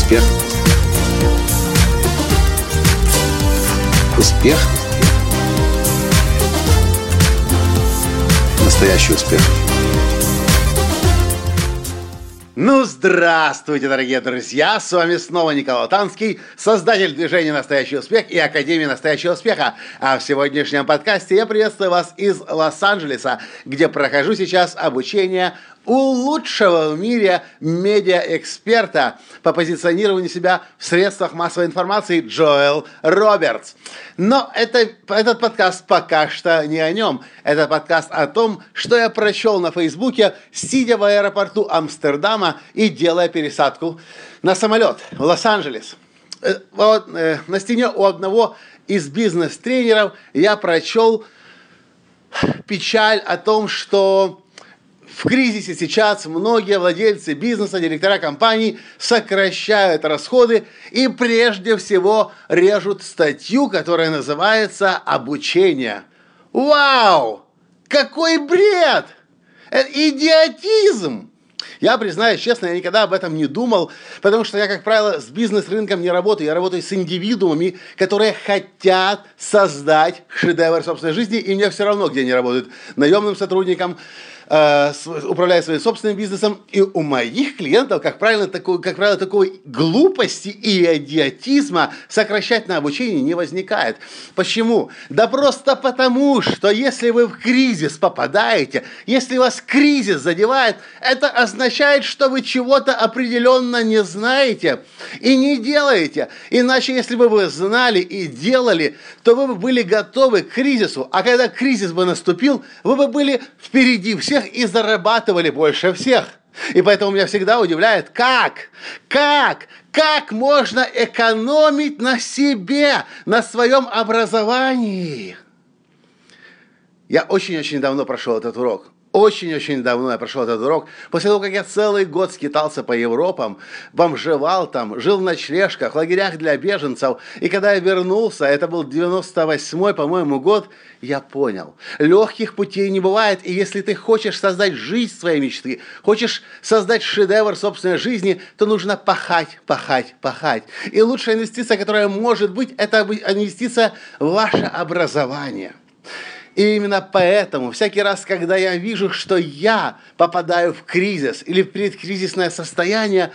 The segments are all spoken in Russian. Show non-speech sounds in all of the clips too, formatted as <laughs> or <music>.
Успех. Успех. Настоящий успех. Ну, здравствуйте, дорогие друзья! С вами снова Николай Танский, создатель движения «Настоящий успех» и Академии «Настоящего успеха». А в сегодняшнем подкасте я приветствую вас из Лос-Анджелеса, где прохожу сейчас обучение у лучшего в мире медиа-эксперта по позиционированию себя в средствах массовой информации Джоэл Робертс. Но это, этот подкаст пока что не о нем. Это подкаст о том, что я прочел на Фейсбуке, сидя в аэропорту Амстердама и делая пересадку на самолет в Лос-Анджелес. Э, вот, э, на стене у одного из бизнес-тренеров я прочел печаль о том, что в кризисе сейчас многие владельцы бизнеса, директора компаний сокращают расходы и прежде всего режут статью, которая называется «Обучение». Вау! Какой бред! Это идиотизм! Я признаюсь честно, я никогда об этом не думал, потому что я, как правило, с бизнес-рынком не работаю. Я работаю с индивидуумами, которые хотят создать шедевр собственной жизни, и мне все равно, где они работают. Наемным сотрудникам, управляя своим собственным бизнесом. И у моих клиентов, как правило, такой, как правило, такой глупости и идиотизма сокращать на обучение не возникает. Почему? Да просто потому, что если вы в кризис попадаете, если вас кризис задевает, это означает, что вы чего-то определенно не знаете и не делаете. Иначе, если бы вы знали и делали, то вы бы были готовы к кризису. А когда кризис бы наступил, вы бы были впереди всех всех и зарабатывали больше всех. И поэтому меня всегда удивляет, как, как, как можно экономить на себе, на своем образовании. Я очень-очень давно прошел этот урок. Очень-очень давно я прошел этот урок. После того, как я целый год скитался по Европам, бомжевал там, жил в ночлежках, в лагерях для беженцев. И когда я вернулся, это был 98-й, по-моему, год, я понял. Легких путей не бывает. И если ты хочешь создать жизнь своей мечты, хочешь создать шедевр собственной жизни, то нужно пахать, пахать, пахать. И лучшая инвестиция, которая может быть, это инвестиция в ваше образование. И именно поэтому всякий раз, когда я вижу, что я попадаю в кризис или в предкризисное состояние,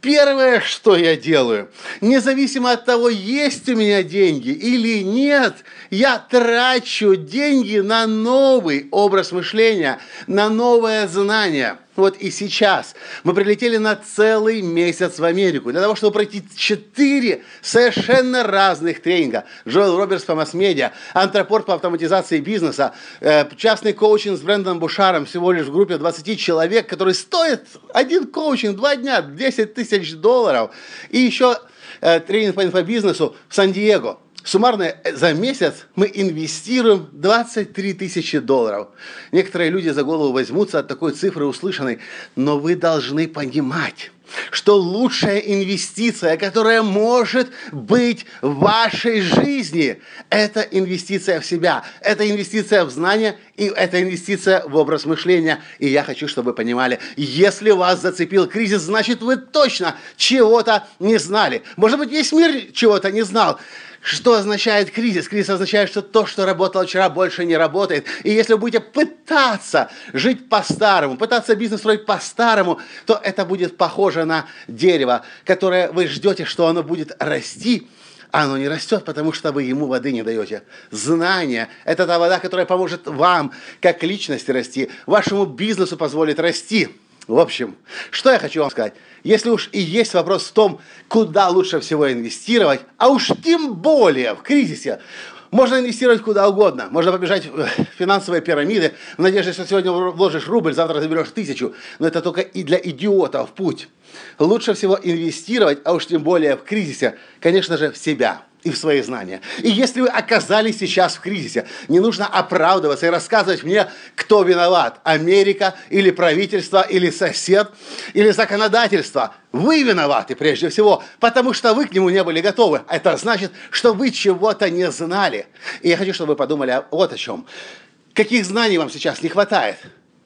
Первое, что я делаю, независимо от того, есть у меня деньги или нет, я трачу деньги на новый образ мышления, на новое знание – вот и сейчас мы прилетели на целый месяц в Америку для того, чтобы пройти четыре совершенно разных тренинга. Джоэл Робертс по масс-медиа, антропорт по автоматизации бизнеса, э, частный коучинг с Брэндом Бушаром всего лишь в группе 20 человек, который стоит один коучинг, два дня, 10 тысяч долларов. И еще э, тренинг по инфобизнесу в Сан-Диего. Суммарно э, за месяц мы инвестируем 23 тысячи долларов. Некоторые люди за голову возьмутся от такой цифры услышанной, но вы должны понимать, что лучшая инвестиция, которая может быть в вашей жизни, это инвестиция в себя, это инвестиция в знания и это инвестиция в образ мышления. И я хочу, чтобы вы понимали, если вас зацепил кризис, значит вы точно чего-то не знали. Может быть, весь мир чего-то не знал. Что означает кризис? Кризис означает, что то, что работало вчера, больше не работает. И если вы будете пытаться жить по-старому, пытаться бизнес строить по-старому, то это будет похоже на дерево, которое вы ждете, что оно будет расти, а оно не растет, потому что вы ему воды не даете. Знание – это та вода, которая поможет вам, как личности, расти, вашему бизнесу позволит расти. В общем, что я хочу вам сказать. Если уж и есть вопрос в том, куда лучше всего инвестировать, а уж тем более в кризисе, можно инвестировать куда угодно. Можно побежать в финансовые пирамиды в надежде, что сегодня вложишь рубль, завтра заберешь тысячу. Но это только и для идиотов путь. Лучше всего инвестировать, а уж тем более в кризисе, конечно же, в себя и в свои знания. И если вы оказались сейчас в кризисе, не нужно оправдываться и рассказывать мне, кто виноват. Америка или правительство, или сосед, или законодательство. Вы виноваты прежде всего, потому что вы к нему не были готовы. Это значит, что вы чего-то не знали. И я хочу, чтобы вы подумали вот о чем. Каких знаний вам сейчас не хватает?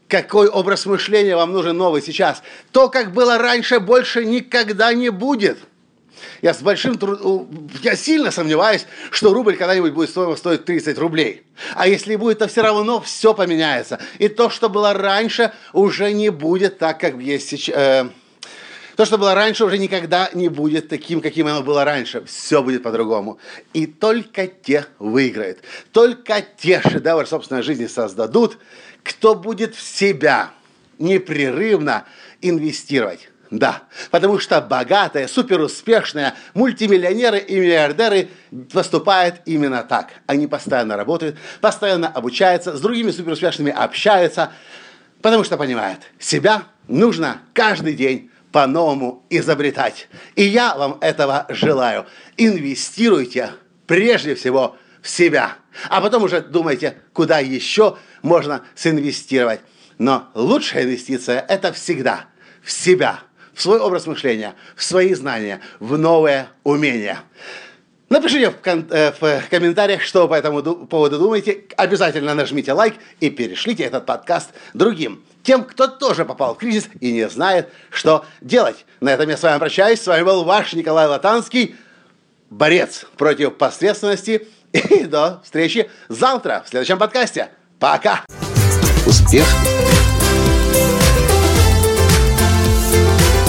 Какой образ мышления вам нужен новый сейчас? То, как было раньше, больше никогда не будет – Я с большим трудом, я сильно сомневаюсь, что рубль когда-нибудь будет стоить, стоить 30 рублей. А если будет, то все равно все поменяется. И то, что было раньше, уже не будет так, как есть сейчас. Э, то, что было раньше, уже никогда не будет таким, каким оно было раньше. Все будет по-другому. И только те выиграют. Только те шедевры собственной жизни создадут, кто будет в себя непрерывно инвестировать. Да, потому что богатые, суперуспешные мультимиллионеры и миллиардеры поступают именно так. Они постоянно работают, постоянно обучаются, с другими суперуспешными общаются, потому что понимают, себя нужно каждый день по-новому изобретать. И я вам этого желаю. Инвестируйте прежде всего в себя, а потом уже думайте, куда еще можно синвестировать. Но лучшая инвестиция – это всегда в себя, в свой образ мышления, в свои знания, в новое умение. Напишите в, кон- э, в комментариях, что по этому поводу думаете. Обязательно нажмите лайк и перешлите этот подкаст другим тем, кто тоже попал в кризис и не знает, что делать. На этом я с вами прощаюсь. С вами был ваш Николай Латанский, борец против посредственности. <laughs> И до встречи завтра в следующем подкасте. Пока! Успех!